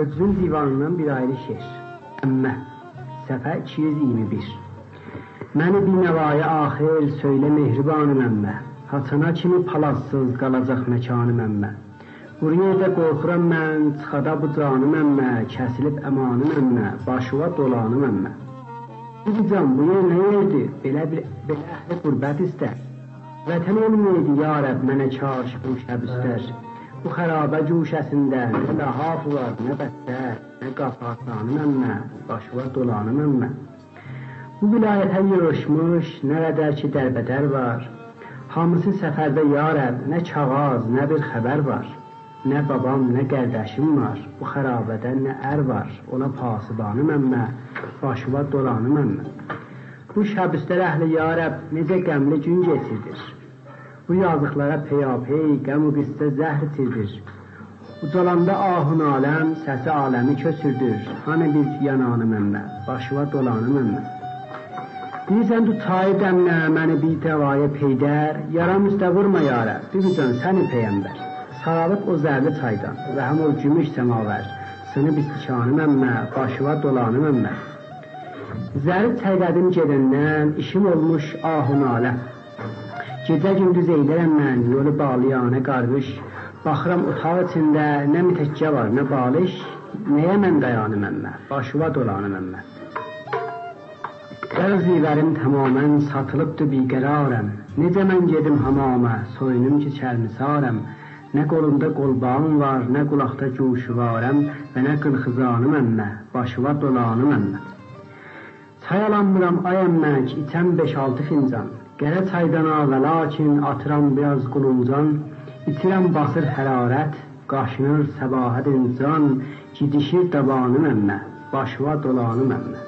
Özün divanından bir ayrı şeir. Əmmə, səfə 221. Məni binəvaya axir söylə mehribanım əmmə. Haçana kimi palazsız qalacaq məkanım əmmə. Bu yerdə qorxuram mən, çıxada bu canım əmmə, kəsilib əmanım əmmə, başıva dolanım əmmə. Can bu yer nə yerdir? Belə bir belə əhli qurbət istər. Vətən olmaydı ya Rəbb mənə çarş bu şəbistər. Bu xərabə cuşəsində nə ləhaf var, nə bəttər, nə qafatanım əmmə, başıva dolanım əmmə. Bu vilayətə yığışmış nə qədər ki dərbədər var. Hamısı səfərdə yarəb, nə çağaz, nə bir xəbər var. Nə babam, nə qardaşım var. Bu xərabədə nə ər var. Ona pasıbanım əmmə, başıva dolanım əmmə. Bu şəbistər əhli yarəb necə qəmli gün keçirdir. Bu yazıqlara peyapey qəm u qissə zəhr içirdir. Ucalanda ahun aləm, səsi aləmi köçürdür. Hani bir yananım əmmə, başıva dolanım əmmə. Deyirsən tu çayı dəmlə, məni bir təvaya peydər, yaram üstə vurma yarə, bibican səni peyəmbər. Saralıb o zərli çaydan və həm o gümüş səmavər, sınıb istikanım əmmə, başıva dolanım əmmə. Zəri çaydadım gedəndən, işim olmuş ahun aləm. Gecə gündüz eydərəm mən, yolu bağlayanə qarqış, baxıram otaq içində nə mütəkkə var, nə balış, nəyə mən dayanım əmmə, başıva dolanım əmmə. Qəz zivərim tamamən satılıbdı biqərarəm, necə mən gedim hamamə, soyunum ki çərmisarəm, nə qolumda qolbağım var, nə qulaqda cuşuvarəm və nə qılxızanım əmmə, başıva dolanım əmmə. Çay alanmıram ay əmmək, içəm 5-6 fincan, Qərə çaydana və lakin atıram biraz quluncan, itirəm basır hərarət, qaşınır səbahət insan, gidişir dabanım əmmə, başıva dolanım əmmə.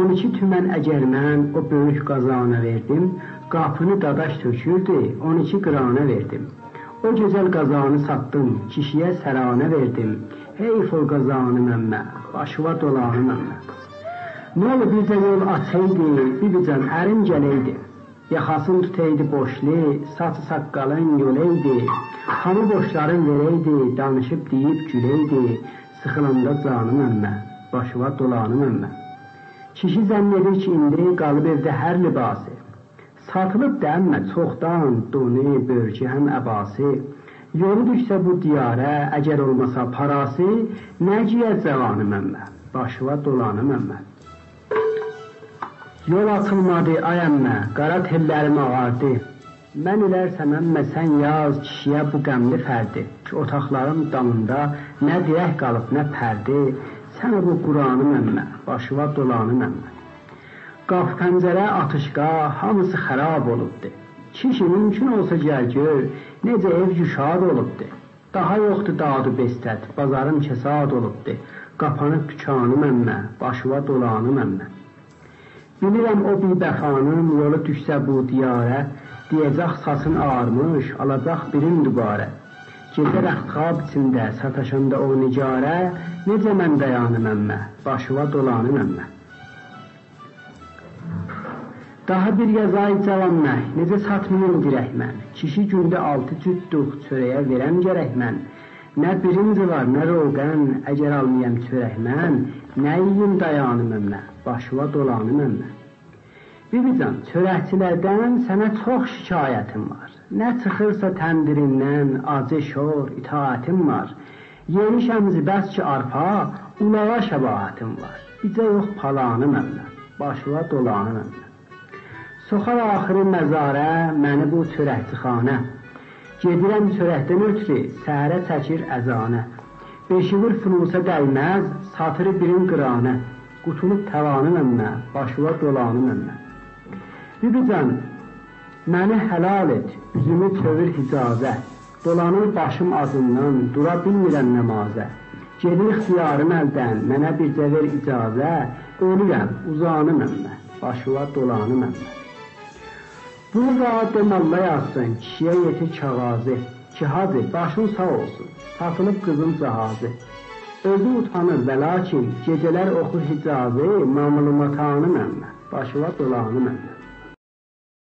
12 tümən əgər mən o böyük qazana verdim, qapını dadaş tökürdü, 12 qırana verdim. O gözəl qazanı satdım, kişiyə səranə verdim. Heyf o qazanım əmmə, başıva dolanım əmmə. Nə olur bir də yol açaydı, bir can ərin gələydi. Yaxasın tutaydı boşlu, saçı saqqalın yoleydi. Hamı boşların vereydi, danışıb deyib güleydi. Sıxılanda canım əmmə, başıva dolanım əmmə. Kişi zənn edir ki, indi qalıb evdə hər libası. Satılıb da əmmə çoxdan donu, börcü, həm əbası. Yolu düşsə bu diyarə, əgər olmasa parası, nə ciyə cavanım əmmə, başıva dolanım əmmə. Yol açılmadı ay əmmə, qara tellərim ağardı. Mən ilərsəm əmmə sən yaz kişiyə bu qəmli fərdi ki, otaqların damında nə dirək qalıb, nə pərdi. Sən bu Quranım əmmə, başıva dolanım əmmə. Qaf pəncərə, atışqa, hamısı xərab olubdu. Kişi mümkün olsa gəl gör, necə ev yüşad olubdu. Daha yoxdur dadı bestət, bazarım kəsad olubdu. Qapanıb dükanım əmmə, başıva dolanım əmmə. Bilirəm o bibəxanım yolu düşsə bu diyarə, deyəcək sasın ağarmış, alacaq birin dübarə. Gecə rəxtxab içində sataşanda o nicarə, necə mən dayanım əmmə, başıva dolanım əmmə. Daha bir yazay cavan mən, necə satmayım dirək mən, kişi gündə altı cüddüq çörəyə verəm gərək mən. Nə birinci var, nə roğən, əgər almayam çörək mən, nə yiyim dayanım əmmə, başıva dolanım əmmə. Bibican, çörəkçilərdən sənə çox şikayətim var. Nə çıxırsa təndirindən, acı şor, itaətim var. Yemişəm bəs ki arpa, ulağa şəbahətim var. Bizə yox palanım əmmə, başıva dolanım əmmə. Soxar axırı məzarə, məni bu çörəkçixanə, Gedirəm sürətdən ötürü, səhərə çəkir əzanə. Beşivir fulusa dəyməz, satırı birin qıranə. Qutulub təvanım əmmə, başıva dolanım əmmə. Bibican, məni həlal et, üzümü çövür hicazə. Dolanır başım azından, dura bilmirəm nəmazə. Gedir ixtiyarım əldən, mənə bircə ver icazə. Ölürəm, uzanım əmmə, başıva dolanım əmmə. Demalla yazsın, kişiyə yetir kağazı, ki hacı başın sağ olsun, satılıb qızın cahazı. Özü utanır və lakin gecələr oxur hicazı, mamulumatanı məmmə, başıva dolanı məmmə.